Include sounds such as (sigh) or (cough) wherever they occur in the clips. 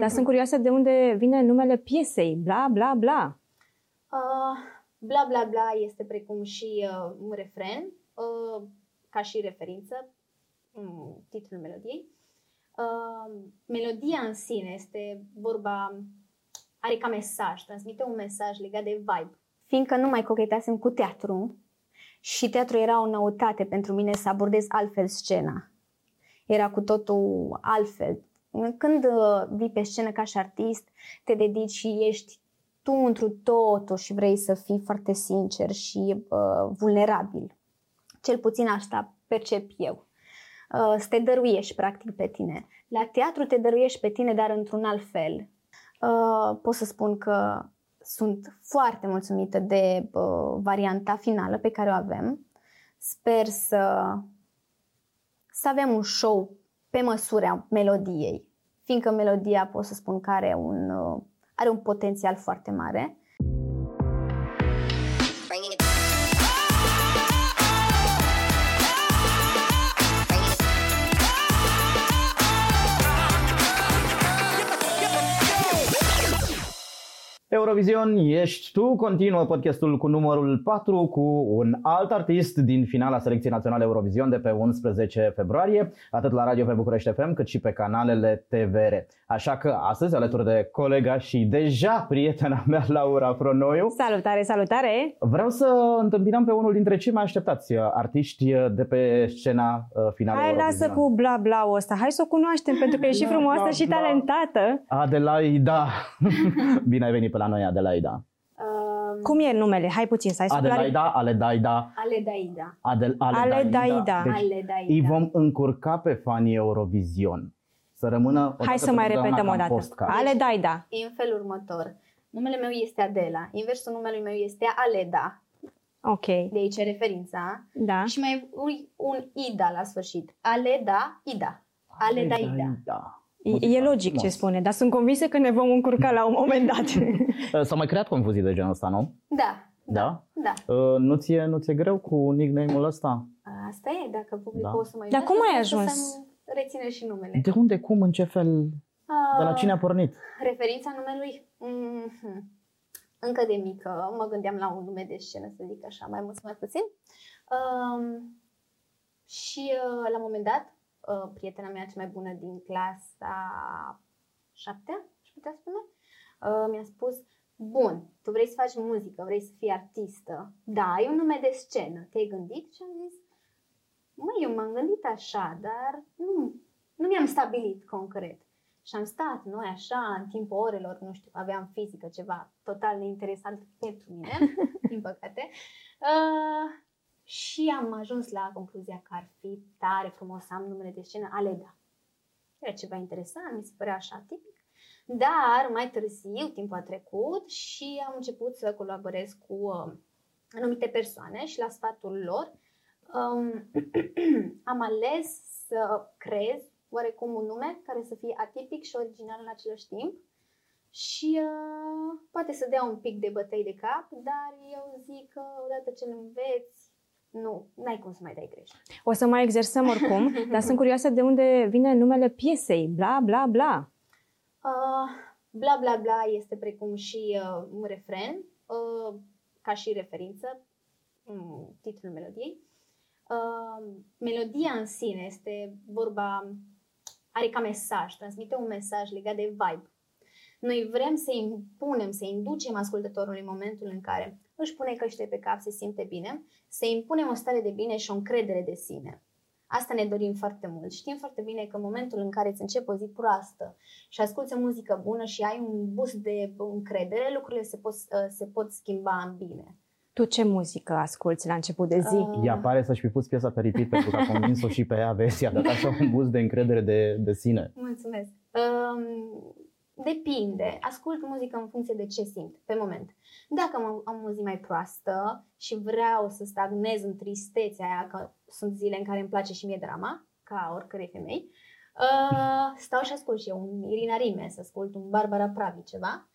Dar sunt curioasă de unde vine numele piesei, bla, bla, bla. Uh, bla bla bla este precum și uh, un refren, uh, ca și referință, um, titlul melodiei. Uh, melodia în sine este vorba, are ca mesaj, transmite un mesaj legat de vibe. Fiindcă nu mai cochetasem cu teatru și teatru era o noutate pentru mine să abordez altfel scena. Era cu totul altfel. Când uh, vii pe scenă ca și artist, te dedici și ești tu întru totul și vrei să fii foarte sincer și uh, vulnerabil. Cel puțin asta percep eu. Uh, să te dăruiești practic pe tine. La teatru te dăruiești pe tine, dar într-un alt fel. Uh, pot să spun că sunt foarte mulțumită de uh, varianta finală pe care o avem. Sper să, să avem un show pe măsura melodiei, fiindcă melodia pot să spun că are un, uh, are un potențial foarte mare. Eurovision, ești tu, continuă podcastul cu numărul 4 cu un alt artist din finala selecției naționale Eurovision de pe 11 februarie, atât la radio pe București FM cât și pe canalele TVR. Așa că astăzi alături de colega și deja prietena mea Laura Fronoiu. Salutare, salutare! Vreau să întâmpinăm pe unul dintre cei mai așteptați uh, artiști uh, de pe scena uh, finală Hai Eurovision. lasă cu bla bla ăsta, hai să o cunoaștem pentru că e și Bla, frumoasă bla, și bla. talentată. Adelaida. (laughs) Bine ai venit pe la noi, Adelaida. Uh, Cum e numele? Hai puțin să ai Adelaida, Aledaida, Aledaida. Adel, Aledaida. Deci Aledaida. îi vom încurca pe fanii Eurovision. Să rămână o Hai dată să mai pentru repetăm totdeauna o ca în dată. postcard. Ale Daida. E în felul următor. Numele meu este Adela, inversul numelui meu este Aleda, Ok, de aici referința, da. și mai ui un Ida la sfârșit. Aleda, Ida. Aleda, Ida. Aledaida. E, e logic ce Frumos. spune, dar sunt convinsă că ne vom încurca la un moment dat. (laughs) S-au mai creat confuzii de genul ăsta, nu? Da, Da? da. Uh, Nu ți-e, nu ți-e greu cu nickname-ul ăsta? Asta e, dacă publicul Da. o să mă Dar iubească, cum ai trebuie ajuns? Să reține și numele. De unde, cum, în ce fel? De la Ah, cine a pornit? Referința numelui? Mhm. Încă de mică mă gândeam la un nume de scenă, să zic așa, mai mult sau mai puțin. Um, și uh, la un moment dat, uh, prietena mea cea mai bună din clasa șaptea, aș putea spune, uh, mi-a spus, bun, tu vrei să faci muzică, vrei să fii artistă, da, ai un nume de scenă, te-ai gândit? Și am zis, măi, eu m-am gândit așa, dar nu, nu mi-am stabilit concret. Și am stat noi așa, în timpul orelor, nu știu, aveam fizică, ceva total neinteresant pentru mine, (laughs) din păcate. Uh, și am ajuns la concluzia că ar fi tare frumos să am numele de scenă Aleda. Era ceva interesant, mi se părea așa tipic. Dar mai târziu, timpul a trecut și am început să colaborez cu uh, anumite persoane și la sfatul lor um, (clears throat) am ales să creez oarecum un nume care să fie atipic și original în același timp și uh, poate să dea un pic de bătăi de cap, dar eu zic că odată ce îl înveți, nu, n-ai cum să mai dai greș. O să mai exersăm oricum, (laughs) dar sunt curioasă de unde vine numele piesei, bla, bla, bla. Uh, bla bla bla este precum și uh, un refren, uh, ca și referință, um, titlul melodiei. Uh, melodia în sine este vorba, are ca mesaj, transmite un mesaj legat de vibe. Noi vrem să impunem, să inducem ascultătorului în momentul în care își pune căște pe cap, se simte bine, să impunem o stare de bine și o încredere de sine. Asta ne dorim foarte mult. Știm foarte bine că în momentul în care îți începi o zi proastă și asculți o muzică bună și ai un boost de încredere, lucrurile se pot, se pot schimba în bine. Tu ce muzică asculți la început de zi? Uh, Ea pare să-și fi pus piesa pe repeat pentru că a convins-o și pe ea, vezi, i-a dat așa un boost de încredere de, de sine. Mulțumesc. Um, depinde. Ascult muzică în funcție de ce simt pe moment. Dacă am, am o zi mai proastă și vreau să stagnez în tristețea aia, că sunt zile în care îmi place și mie drama, ca oricărei femei, uh, stau și ascult și eu un Irina Rime, să ascult un Barbara Pravi ceva.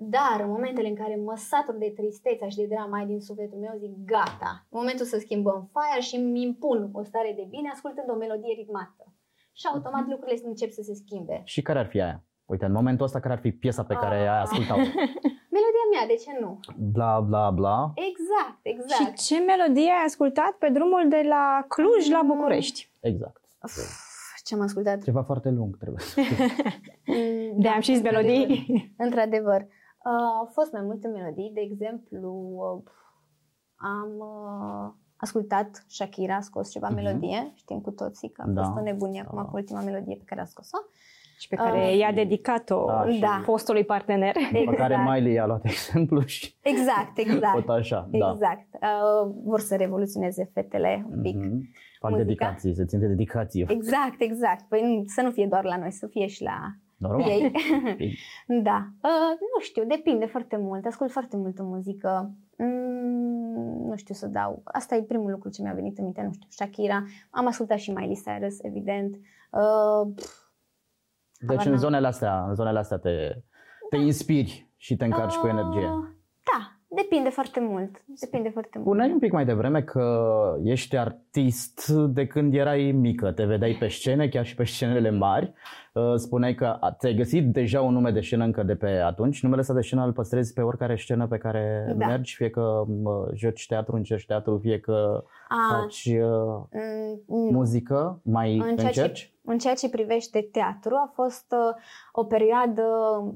Dar în momentele în care mă satur de tristețea și de drama aia din sufletul meu, zic gata, momentul să schimbăm faia și îmi impun o stare de bine ascultând o melodie ritmată. Și automat lucrurile încep să se schimbe. Și care ar fi aia? Uite, în momentul ăsta care ar fi piesa pe care Ah. ai ascultat (laughs) Melodia mea, de ce nu? Bla, bla, bla. Exact, exact. Și ce melodie ai ascultat pe drumul de la Cluj la București? Exact. Uf, ce am ascultat? Ceva foarte lung trebuie să fie. Mm, (laughs) De am și melodii. (laughs) Într-adevăr. Uh, au fost mai multe melodii. De exemplu, uh, am uh, ascultat Shakira, a scos ceva Mhm. melodie. Știm cu toții că a Da. fost o nebunie acum Da. cu ultima melodie pe care a scos-o. Și pe care Ah. i-a dedicat-o Da, și- Da. fostului partener. Pe care Exact. Miley i-a luat (laughs) exemplu și Exact, (laughs) exact. tot așa. Da. Exact. Uh, vor să revoluționeze fetele un pic. Mhm. Fac Muzica. dedicații, se țin de dedicație. Exact, exact. Păi nu, să nu fie doar la noi, să fie și la Normal. ei. (laughs) Ei, Da. Uh, nu știu, depinde foarte mult. Ascult foarte multă muzică. Mm, nu știu să dau. Asta e primul lucru ce mi-a venit în minte. Nu știu, Shakira. Am ascultat și Miley Cyrus, evident. Uh, pf, Deci Habar în n-am. zonele astea, în zonele astea te, te inspiri și te încarci cu uh, energie. Da, depinde foarte mult. Depinde foarte mult. Spuneai un pic mai devreme că ești artist de când erai mică, te vedeai pe scene, chiar și pe scenele mari. Uh, Spuneai că a- ți-ai găsit deja un nume de scenă încă de pe atunci. Numele ăsta de scenă îl păstrezi pe oricare scenă pe care Da. mergi, fie că mă, joci teatru, încerci teatru, fie că A, faci uh, mm, nu. muzică, mai În ceea, ce, încerci? în ceea ce privește teatru, a fost uh, o perioadă, o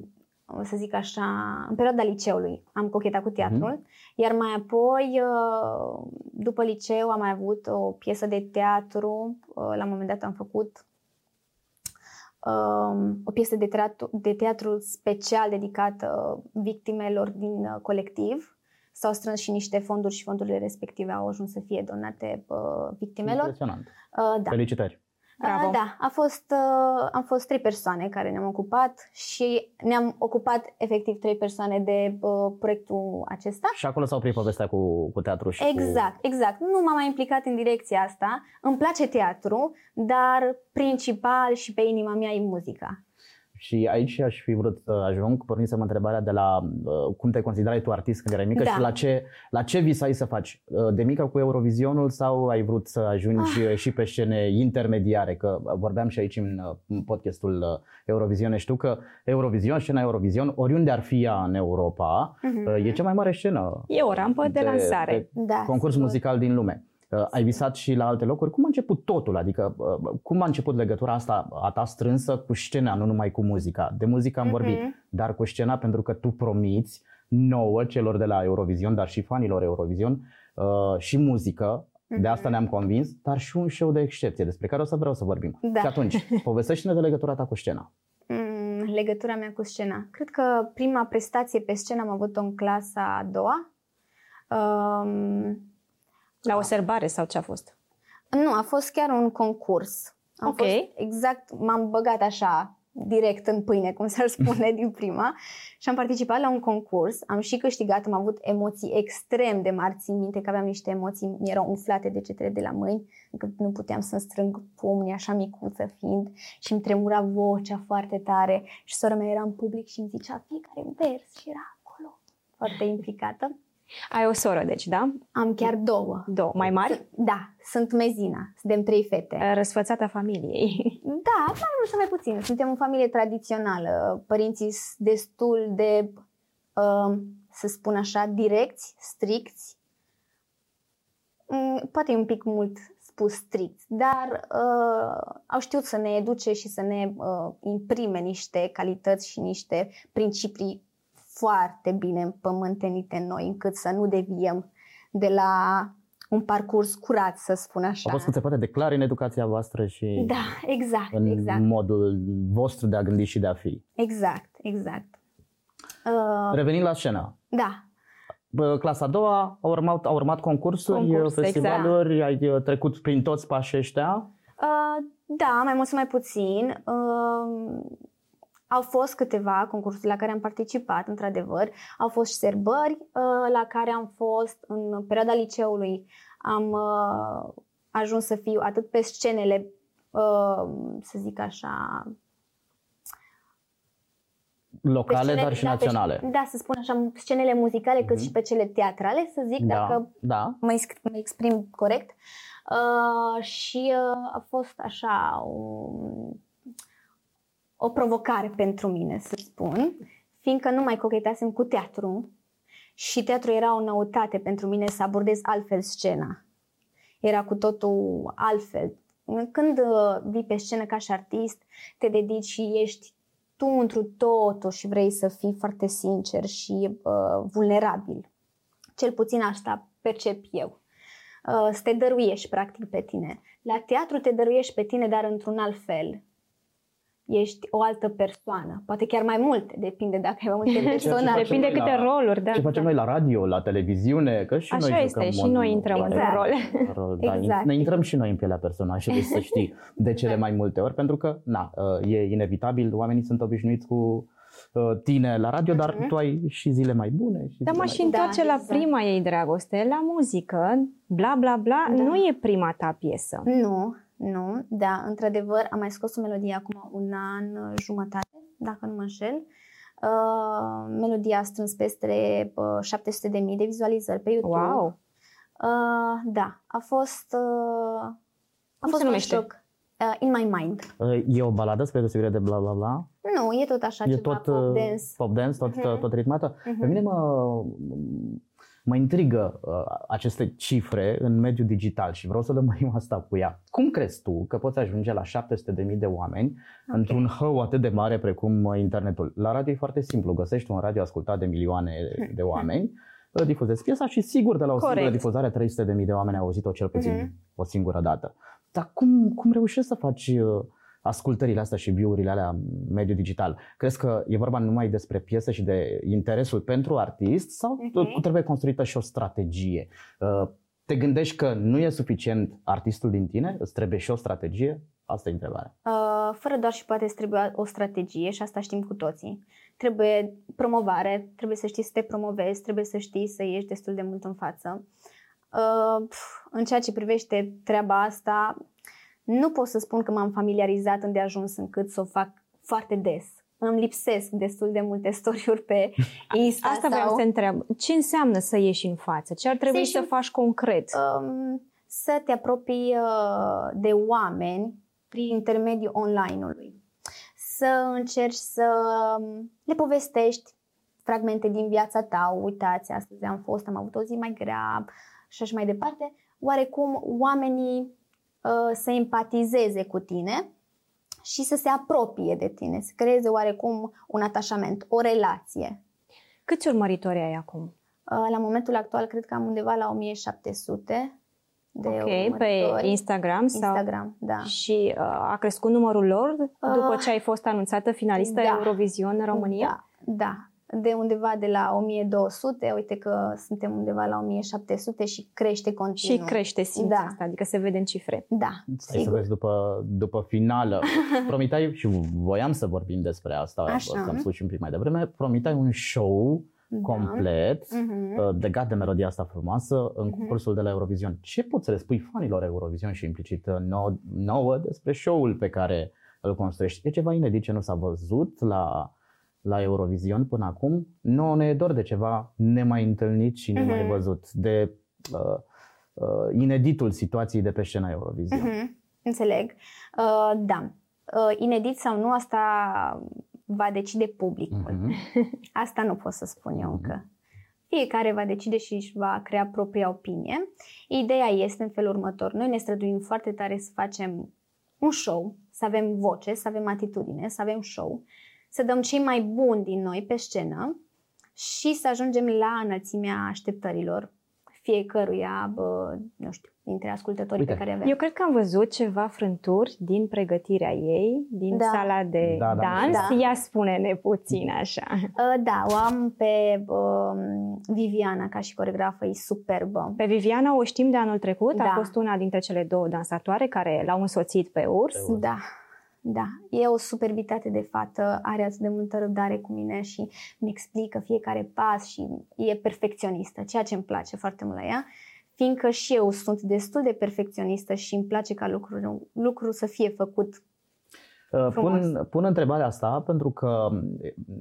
să zic așa, în perioada liceului am cochetat cu teatrul, iar mai apoi, uh, după liceu, am mai avut o piesă de teatru, uh, la un moment dat am făcut um, o piesă de teatru, de teatru special dedicată victimelor din uh, colectiv. S-au strâns și niște fonduri și fondurile respective au ajuns să fie donate uh, victimelor. Impresionant. Uh, da. Felicitări. Bravo. Uh, Da, a fost, uh, am fost trei persoane care ne-am ocupat și ne-am ocupat efectiv trei persoane de uh, proiectul acesta. Și acolo s-a oprit povestea cu, cu teatru și Exact, exact. Nu m-am mai implicat în direcția asta. Îmi place teatru, dar principal și pe inima mea e muzica. Și aici aș fi vrut să ajung, pornisem întrebarea de la uh, cum te considerai tu artist când erai mică Da. și la ce, la ce visai să faci? Uh, de mică cu Eurovizionul sau ai vrut să ajungi ah. și pe scene intermediare? Că vorbeam și aici în, uh, în podcastul uh, Eurovision. Știu că Eurovision, scena Eurovision, oriunde ar fi ea în Europa, Mhm. uh, e cea mai mare scenă E o rampă de, de- lansare. de Da, concurs sigur. muzical din lume. Uh, Ai visat și la alte locuri? Cum a început totul? Adică uh, cum a început legătura asta a ta strânsă cu scena, nu numai cu muzica? De muzică am Mhm. vorbit, dar cu scena pentru că tu promiți nouă celor de la Eurovision, dar și fanilor Eurovision uh, și muzică, de asta Mhm. ne-am convins, dar și un show de excepție despre care o să vreau să vorbim. Da. Și atunci, (laughs) povestește-ne de legătura ta cu scena. Mm, legătura mea cu scena. Cred că prima prestație pe scenă am avut-o în clasa a doua. Um, La o serbare sau ce a fost? Nu, a fost chiar un concurs. Am Ok. fost exact, m-am băgat așa direct în pâine, cum s-ar spune (laughs) din prima și am participat la un concurs, am și câștigat, am avut emoții extrem de mari, țin minte că aveam niște emoții, mi erau umflate degetele de la mâini, încât nu puteam să-mi strâng pumnii așa micuță fiind și îmi tremura vocea foarte tare și sora mea era în public și îmi zicea fiecare vers și era acolo foarte implicată. Ai o soră, deci, da? Am chiar două. Două. Mai mari? Sunt- Da, sunt mezina, suntem trei fete. Răsfățata familiei. (laughs) Da, mai mult sau mai puțin. Suntem o familie tradițională. Părinții sunt destul de, uh, să spun așa, direcți, stricți. Mm, Poate e un pic mult spus strict, dar uh, au știut să ne educe și să ne uh, imprime niște calități și niște principii foarte bine împământenite în noi, încât să nu deviem de la un parcurs curat, să spun așa. A fost cât se poate de clar în educația voastră și Da, exact, în exact. modul vostru de a gândi și de a fi. Exact, exact. Uh, Revenind la scenă, da, Bă, clasa a doua, au urmat, au urmat concursuri, Concurs, festivaluri, ai uh, trecut prin toți pașii ăștia. uh, da, mai mult sau mai puțin. Uh, au fost câteva concursuri la care am participat, într-adevăr. Au fost și serbări uh, la care am fost în perioada liceului. Am uh, ajuns să fiu atât pe scenele, uh, să zic așa, Locale, pe dar și da, pe- naționale. da, să spun așa, scenele muzicale cât Mhm. și pe cele teatrale, să zic, dacă Da, da. mă, exp- mă exprim corect. Uh, și uh, a fost așa un, o provocare pentru mine, să spun, fiindcă nu mai cochetasem cu teatru și teatru era o noutate pentru mine să abordez altfel scena. Era cu totul altfel. Când uh, vii pe scenă ca și artist, te dedici și ești tu întru totul și vrei să fii foarte sincer și uh, vulnerabil. Cel puțin asta percep eu. Uh, să te dăruiești practic pe tine. La teatru te dăruiești pe tine, dar într-un alt fel ești o altă persoană. Poate chiar mai multe, depinde dacă ai mai multe persoane. Depinde câte la, roluri, da. Ce facem noi la radio, la televiziune, că și Așa noi este, și noi intrăm exact. în rol. rol da, exact. Ne intrăm și noi în pielea personajului, să știi, de cele mai multe ori, pentru că, na, e inevitabil, oamenii sunt obișnuiți cu Uh, tine la radio, dar uh-huh. tu ai și zile mai bune. Și dar mă și întoarce da, la exact. prima ei dragoste, la muzică, bla bla bla, da. nu e prima ta piesă. Nu, nu, da, într-adevăr am mai scos o melodie acum un an jumătate, dacă nu mă înșel. Uh, melodia a strâns peste uh, 700.000 de vizualizări pe YouTube. Wow! Uh, da, a fost, uh, a Cum fost un șoc. Uh, in My Mind. Uh, e o baladă spre deosebire de bla bla bla? Nu, e tot așa e ceva tot, pop uh, dance. Pop dance, tot, uh-huh. tot ritmată. Uh-huh. Pe mine mă, mă intrigă uh, aceste cifre în mediul digital și vreau să lămurim asta cu ea. Cum crezi tu că poți ajunge la 700.000 de oameni okay. într-un hău atât de mare precum uh, internetul? La radio e foarte simplu, găsești un radio ascultat de milioane de oameni, (laughs) difuzezi piesa și sigur de la o Corect. singură difuzare 300.000 de oameni au auzit-o cel puțin uh-huh. o singură dată. Dar cum, cum reușești să faci uh, ascultările astea și view-urile alea în mediul digital? Crezi că e vorba numai despre piesă și de interesul pentru artist sau uh-huh. trebuie construită și o strategie? Uh, te gândești că nu e suficient artistul din tine? Îți trebuie și o strategie? Asta e întrebarea. Uh, fără doar și poate îți trebuie o strategie și asta știm cu toții. Trebuie promovare, trebuie să știi să te promovezi, trebuie să știi să ieși destul de mult în față. Uh, în ceea ce privește treaba asta, nu pot să spun că m-am familiarizat îndeajuns încât să o fac foarte des. Îmi lipsesc destul de multe story pe (laughs) Insta. Asta sau... vreau să întreb. Ce înseamnă să ieși în față? Ce ar trebui să, să faci concret? Um, să te apropii uh, de oameni prin intermediul online-ului. Să încerci să um, le povestești fragmente din viața ta. Uitați, astăzi am fost, am avut o zi mai grea, și așa mai departe, oarecum oamenii uh, să empatizeze cu tine și să se apropie de tine, să creeze oarecum un atașament, o relație. Câți urmăritori ai acum? Uh, la momentul actual cred că am undeva la 1700 de Ok, urmăritori. pe Instagram? Sau... Instagram, da. Și uh, a crescut numărul lor după ce ai fost anunțată finalistă da. Eurovision în România? Da, da de undeva de la 1200, uite că suntem undeva la 1700 și crește continuu. Și crește simți da. asta, adică se vede în cifre. Da, Stai sigur. să vezi după, după finală. (laughs) Promitai, și voiam să vorbim despre asta, Așa. că am spus și un pic mai devreme, promitai un show da. complet uh-huh. legat de melodia asta frumoasă în uh-huh. concursul de la Eurovision. Ce poți să le spui fanilor Eurovision și implicit uh, nouă, nouă despre show-ul pe care îl construiești? E ceva inedit ce nu s-a văzut la la Eurovision până acum, nu ne e dor de ceva nemai întâlnit și nemai uh-huh. văzut, de uh, uh, ineditul situației de pe scena Eurovision. Uh-huh. Înțeleg. Uh, da. Uh, inedit sau nu, asta va decide publicul. Uh-huh. (laughs) Asta nu pot să spun eu uh-huh. încă. Fiecare va decide și își va crea propria opinie. Ideea este în felul următor. Noi ne străduim foarte tare să facem un show, să avem voce, să avem atitudine, să avem show să dăm cei mai buni din noi pe scenă și să ajungem la înălțimea așteptărilor fiecăruia, bă, nu știu, dintre ascultătorii Uite. pe care avem. Eu cred că am văzut ceva frânturi din pregătirea ei, din da. sala de da, da, dans. Da. Ia spune-ne puțin așa. Uh, da, o am pe uh, Viviana ca și coregrafă, e superbă. Pe Viviana o știm de anul trecut, da. a fost una dintre cele două dansatoare care l-au însoțit pe urs. Pe urs. Da. Da, e o superbitate de fată, are atât de multă răbdare cu mine și mi explică fiecare pas și e perfecționistă, ceea ce îmi place foarte mult la ea, fiindcă și eu sunt destul de perfecționistă și îmi place ca lucrul, lucrul să fie făcut Uh, pun, pun întrebarea asta pentru că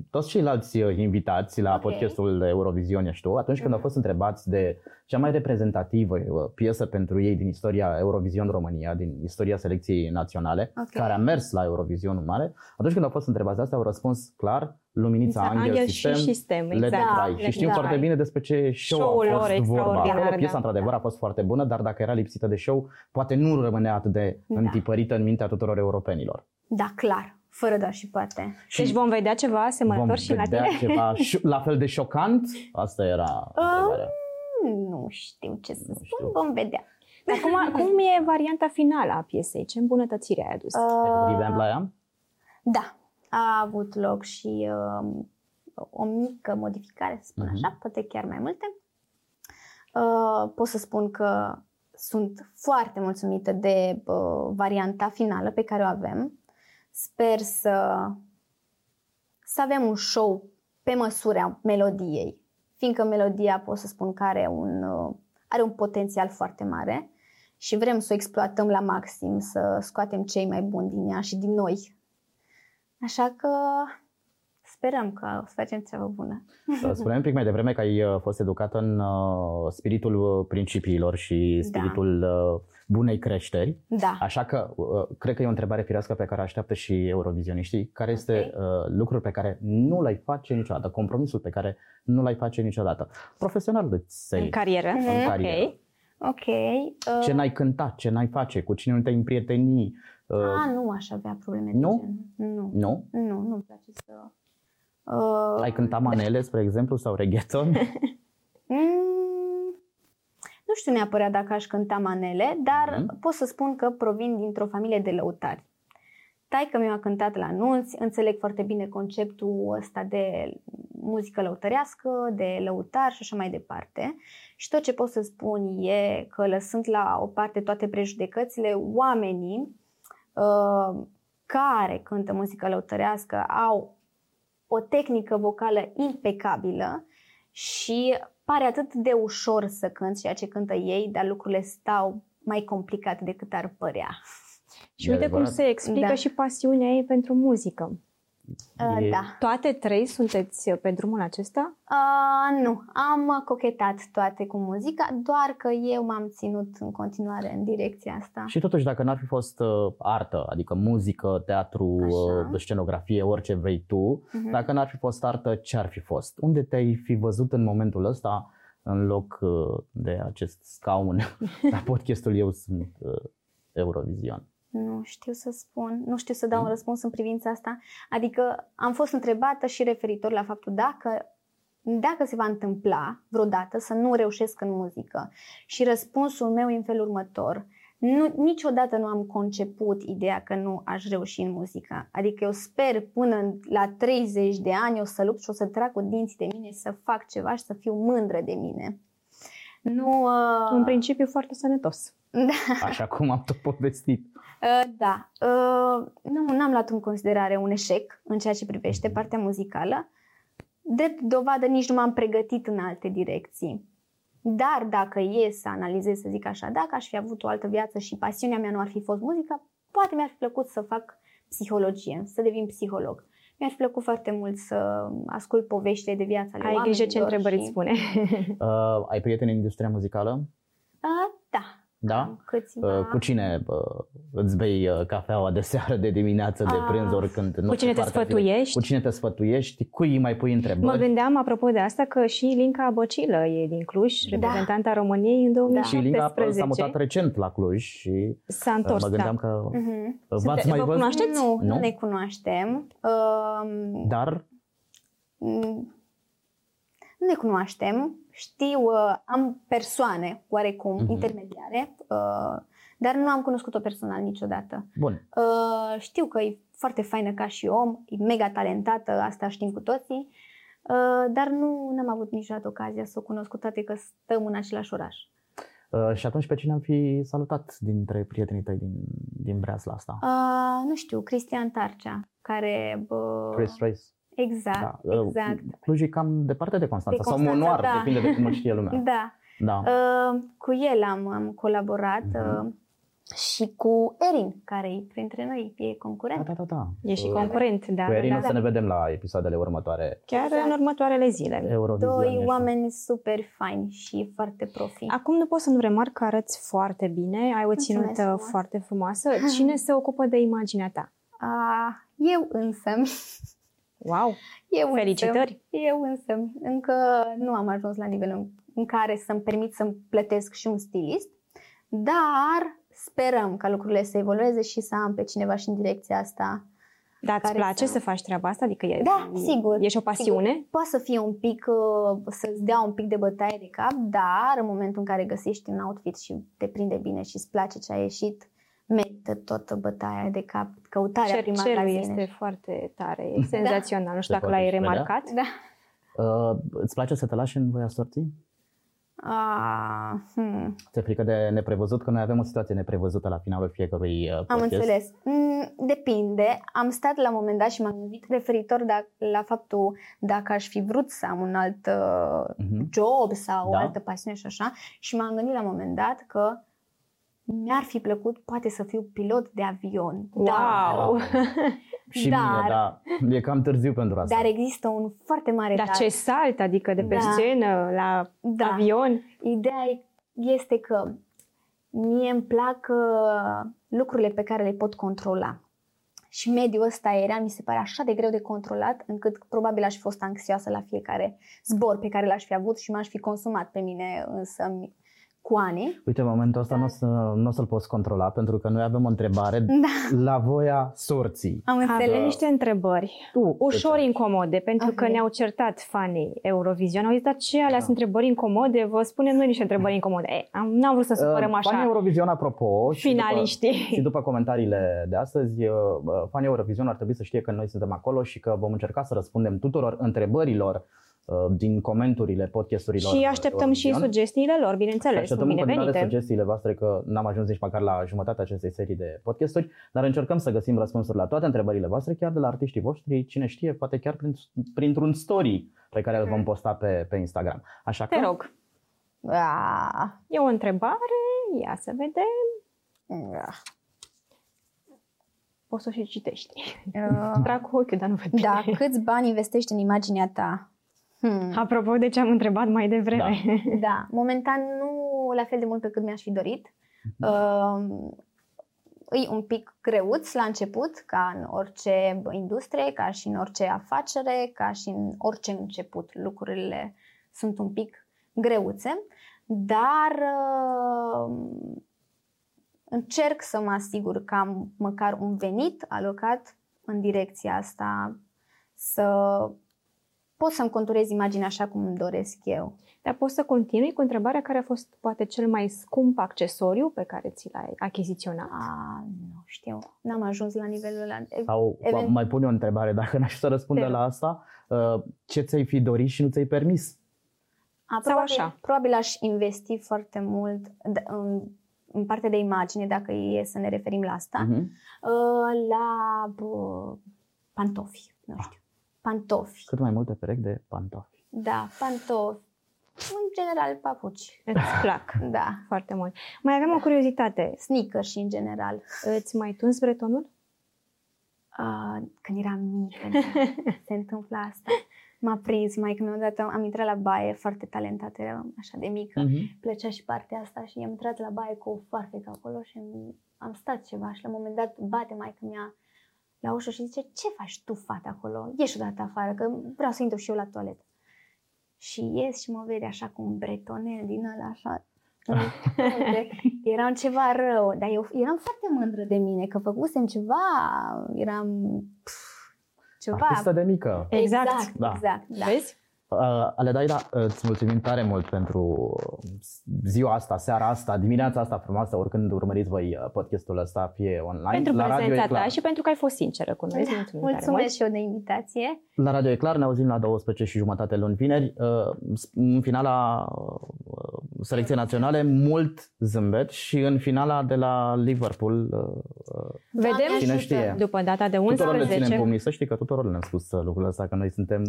toți ceilalți invitați la okay. podcastul Eurovision, ești tu, atunci când au fost întrebați de cea mai reprezentativă piesă pentru ei din istoria Eurovision România, din istoria selecției naționale, okay. care a mers la Eurovision mare, atunci când au fost întrebați asta, au răspuns clar Luminița Angel, Angel Sistem, și sistem exact. Da, și știm foarte bine despre ce show Show-ul a fost vorba. Acolo piesa, da. într-adevăr, a fost foarte bună, dar dacă era lipsită de show, poate nu rămânea atât de da. întipărită în mintea tuturor europenilor. Da, clar. Fără doar și poate. Și deci vom vedea ceva asemănător și la tine? ceva (laughs) la fel de șocant? Asta era uh, Nu știu ce să nu spun, știu. vom vedea. Acum, cum e varianta finală a piesei? Ce îmbunătățire ai adus? Uh, la ea? Da, a avut loc și uh, o mică modificare, să spun uh-huh. așa, poate chiar mai multe. Uh, pot să spun că sunt foarte mulțumită de uh, varianta finală pe care o avem. Sper să, să avem un show pe măsura melodiei, fiindcă melodia pot să spun că are un, uh, are un potențial foarte mare și vrem să o exploatăm la maxim, să scoatem cei mai buni din ea și din noi. Așa că sperăm că o să facem treabă bună. Spuneam un pic mai devreme că ai uh, fost educată în uh, spiritul uh, principiilor și da. spiritul da. Bunei creșteri. Da. Așa că cred că e o întrebare firească pe care așteaptă și eurovisioniștii. Care este okay. lucrul pe care nu l-ai face niciodată, compromisul pe care nu l-ai face niciodată? Profesional de În carieră. În mm-hmm. carieră. Ok. Ok. Uh... Ce n-ai cântat, ce n-ai face, cu cine nu te-ai împrieteni? Uh... Ah, nu aș avea probleme nu? de gen. Nu? Nu? Nu, nu-mi place să Uh, Ai cântat manele, spre exemplu, sau reggaeton? mm, (laughs) (laughs) nu știu neapărat dacă aș cânta manele, dar mm. pot să spun că provin dintr-o familie de lăutari. Taică mi-a cântat la anunți, înțeleg foarte bine conceptul ăsta de muzică lăutărească, de lăutar și așa mai departe. Și tot ce pot să spun e că lăsând la o parte toate prejudecățile, oamenii uh, care cântă muzică lăutărească au o tehnică vocală impecabilă și pare atât de ușor să cânți ceea ce cântă ei, dar lucrurile stau mai complicat decât ar părea. Și uite cum se explică da. și pasiunea ei pentru muzică. Uh, da. Toate trei sunteți uh, pe drumul acesta? Uh, nu, am cochetat toate cu muzica, doar că eu m-am ținut în continuare în direcția asta. Și totuși, dacă n-ar fi fost uh, artă, adică muzică, teatru, uh, scenografie, orice vrei tu, uh-huh. dacă n-ar fi fost artă, ce ar fi fost? Unde te-ai fi văzut în momentul ăsta în loc uh, de acest scaun (laughs) la podcastul Eu sunt uh, Eurovision? Nu știu să spun, nu știu să dau un mm. răspuns în privința asta. Adică am fost întrebată și referitor la faptul dacă, dacă se va întâmpla vreodată să nu reușesc în muzică. Și răspunsul meu e în felul următor. Nu, niciodată nu am conceput ideea că nu aș reuși în muzică. Adică eu sper până la 30 de ani o să lupt și o să trag cu dinții de mine să fac ceva și să fiu mândră de mine. Nu, uh... Un principiu foarte sănătos. (laughs) Da. Așa cum am tot povestit. Uh, da. Uh, nu am luat în considerare un eșec în ceea ce privește mhm. partea muzicală. De dovadă nici nu m-am pregătit în alte direcții. Dar dacă e să analizez, să zic așa, dacă aș fi avut o altă viață și pasiunea mea nu ar fi fost muzica, poate mi-ar fi plăcut să fac psihologie, să devin psiholog. Mi-ar fi plăcut foarte mult să ascult poveștile de viață ale Ai grijă ce întrebări și... îți spune. uh, (laughs) ai prieteni în industria muzicală? Uh, da, da? Câțiva... Uh, cu cine uh, îți bei uh, cafeaua de seară, de dimineață, de prânz, oricând? Nu cu cine te sfătuiești? Cu cine te sfătuiești? Cui mai pui întrebări? Mă gândeam, apropo de asta, că și Linca Băcilă e din Cluj, da. reprezentanta României în 2017. Și Linca s-a mutat recent la Cluj și s-a întors, mă gândeam da. că uh-huh. v-ați mai vă văzut? cunoașteți? Nu, nu, nu ne cunoaștem. Uh, Dar? Nu ne cunoaștem, știu, uh, am persoane oarecum uh-huh. intermediare, uh, dar nu am cunoscut-o personal niciodată. Bun. Uh, știu că e foarte faină ca și om, e mega talentată, asta știm cu toții, uh, dar nu am avut niciodată ocazia să o cunosc cu toate că stăm în același oraș. Uh, și atunci pe cine am fi salutat dintre prietenii tăi din, din breasla asta? Uh, nu știu, Cristian Tarcea, care... Uh, Chris Race. Exact, da. Uh, exact. Cluj e cam departe de Constanța, de Constanța sau Monoar, da. depinde de cum știe lumea. (laughs) Da. da. Uh, cu el am, am colaborat. Uh-huh. Uh, și cu Erin, care e printre noi, e concurent. Da, da, da. E și concurent, da. Cu Erin da, o da. să ne vedem la episoadele următoare. Chiar exact. în următoarele zile. Eurovision. Doi oameni super faini și foarte profi. Acum nu pot să nu remarc că arăți foarte bine, ai o Mulțumesc ținută frumos. foarte frumoasă. (laughs) Cine se ocupă de imaginea ta? A, eu însă, (laughs) Wow! eu Felicitări! Însă, eu însă, încă nu am ajuns la nivelul în, în care să-mi permit să-mi plătesc și un stilist, dar sperăm ca lucrurile să evolueze și să am pe cineva și în direcția asta. Dar îți Care place să- să faci treaba asta? Adică e, Da, sigur. e și o pasiune? Sigur, poate să fie un pic, uh, să-ți dea un pic de bătaie de cap, dar în momentul în care găsești un outfit și te prinde bine și îți place ce a ieșit, merită tot bătaia de cap, căutarea Cer, prin cerul magazine. este foarte tare, e senzațional. Nu știu Se dacă poate l-ai și vedea? remarcat. Da. Uh, îți place să te lași în voia sorții? Ah, hmm. Ți-e frică de neprevăzut? Că noi avem o situație neprevăzută la finalul fiecărui uh, Am podcast. înțeles. Mm, Depinde. Am stat la un moment dat și m-am gândit referitor da, la faptul dacă aș fi vrut să am un alt uh, Mhm. job sau o Da. altă pasiune și așa. Și m-am gândit la un moment dat că mi-ar fi plăcut poate să fiu pilot de avion. Dar, Wow! (laughs) Și Dar- mine, da. E cam târziu pentru asta. dar există un foarte mare Dar dar. ce salt, adică de pe Da. scenă, la Da. avion. Ideea e- este că mie îmi plac uh, lucrurile pe care le pot controla. Și mediul ăsta aerian mi se pare așa de greu de controlat, încât probabil aș fi fost anxioasă la fiecare zbor pe care l-aș fi avut și m-aș fi consumat pe mine însă cu ani. Uite, în momentul ăsta nu o, să, nu o să-l poți controla pentru că noi avem o întrebare Da, la voia sorții. am Avem înțeles. niște întrebări Tu, ușor uite, incomode, pentru Ok. că ne-au certat fanii Eurovision. Au zis, dar ce alea sunt întrebări incomode? Vă spunem noi niște întrebări incomode. E, am, n-am vrut să supărăm uh, Fanii așa Eurovision, apropo, și după, finaliștii. și după comentariile de astăzi, uh, uh, fanii Eurovision ar trebui să știe că noi suntem acolo și că vom încerca să răspundem tuturor întrebărilor uh, din comenturile podcasturilor Și așteptăm și Eurovision. sugestiile lor, bineînțeles, sunt Așteptăm în continuare binevenite. sugestiile voastre că n-am ajuns nici măcar la jumătatea acestei serii de podcasturi, dar încercăm să găsim răspunsuri la toate întrebările voastre, chiar de la artiștii voștri, cine știe, poate chiar prin, printr-un story pe care îl vom posta pe, pe Instagram. Așa că, Te rog, Ah, e o întrebare, ia să vedem. ah. Poți să o și citești. Uh, Trag cu ochiul, dar nu văd da, bine. câți bani investești în imaginea ta? Hmm. Apropo de ce am întrebat mai devreme. (laughs) Da, momentan nu la fel de mult pe cât mi-aș fi dorit. Uh, e un pic greuț la început, ca în orice industrie, ca și în orice afacere, ca și în orice început. Lucrurile sunt un pic greuțe, dar uh, încerc să mă asigur că am măcar un venit alocat în direcția asta, să pot să-mi conturez imaginea așa cum îmi doresc eu. Dar poți să continui cu întrebarea care a fost poate cel mai scump accesoriu pe care ți l-ai achiziționat? A, nu știu, n-am ajuns la nivelul ăla. sau Event- mai pun eu o întrebare, dacă n-aș să răspundă Te rog. la asta, uh, ce ți-ai fi dorit și nu ți-ai permis? A, Sau probabil, așa. Probabil aș investi foarte mult d- în, în partea de imagine, dacă e să ne referim la asta, Mhm. uh, la bă, pantofi, nu știu. Pantofi, Cât mai multe perechi de pantofi. da, pantofi. În general, papuci. Îți plac (laughs) Da, foarte mult. Mai avem o curiozitate. sneaker și în general. Îți mai tuns bretonul? Uh, când eram mică, da, (laughs) se întâmplă asta. M-a prins mai când odată am intrat la baie, foarte talentată, eram așa de mică. Mhm. plăcea și partea asta și am intrat la baie cu o farfecă acolo și am- am stat ceva și la un moment dat bate mai mea la ușă și zice, ce faci tu, fata, acolo? Ieși odată afară, că vreau să intru și eu la toaletă. Și ies și mă vede așa cu un bretonel din ăla, așa. Uite, (laughs) Eram ceva rău, dar eu eram foarte mândră de mine, că făcusem ceva, eram pf, ceva. Artistă de mică. Exact. Exact, Da. exact, da. Vezi? Uh, Aledaida, îți mulțumim tare mult pentru ziua asta, seara asta, dimineața asta frumoasă, oricând urmăriți voi uh, podcastul ăsta, fie online. Pentru la Radio prezența e clar. ta și pentru că ai fost sinceră cu noi. Îți Mulțumim tare mult. Mulțumesc și eu de invitație. La Radio e clar, ne auzim la 12 și jumătate luni vineri. Uh, În finala uh, selecției naționale, mult zâmbet și în finala de la Liverpool uh, Vedem cine știe. după data de 11. Tuturor le ținem pumnii, să știi că tuturor le-am spus lucrul ăsta, că noi suntem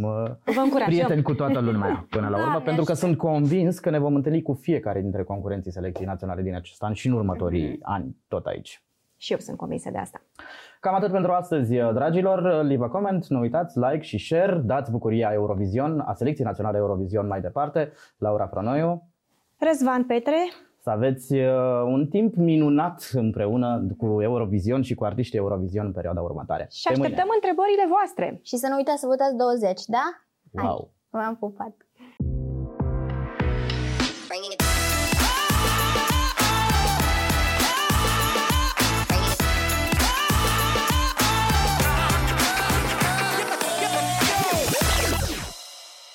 Vă prieteni cu toată lumea (laughs) până la urmă, da, pentru că sunt convins că ne vom întâlni cu fiecare dintre concurenții selecției naționale din acest an și în următorii mm-hmm. ani tot aici. Și eu sunt convinsă de asta. Cam atât pentru astăzi, dragilor. Leave a comment, nu uitați, like și share, dați bucuria Eurovision, a selecției naționale Eurovision mai departe. Laura Franoiu. Răzvan Petre. Să aveți uh, un timp minunat împreună cu Eurovision și cu artiștii Eurovision în perioada următoare. Și așteptăm întrebările voastre. Și să nu uitați să votați 20, da? Wow! lampu Pat. Bringing it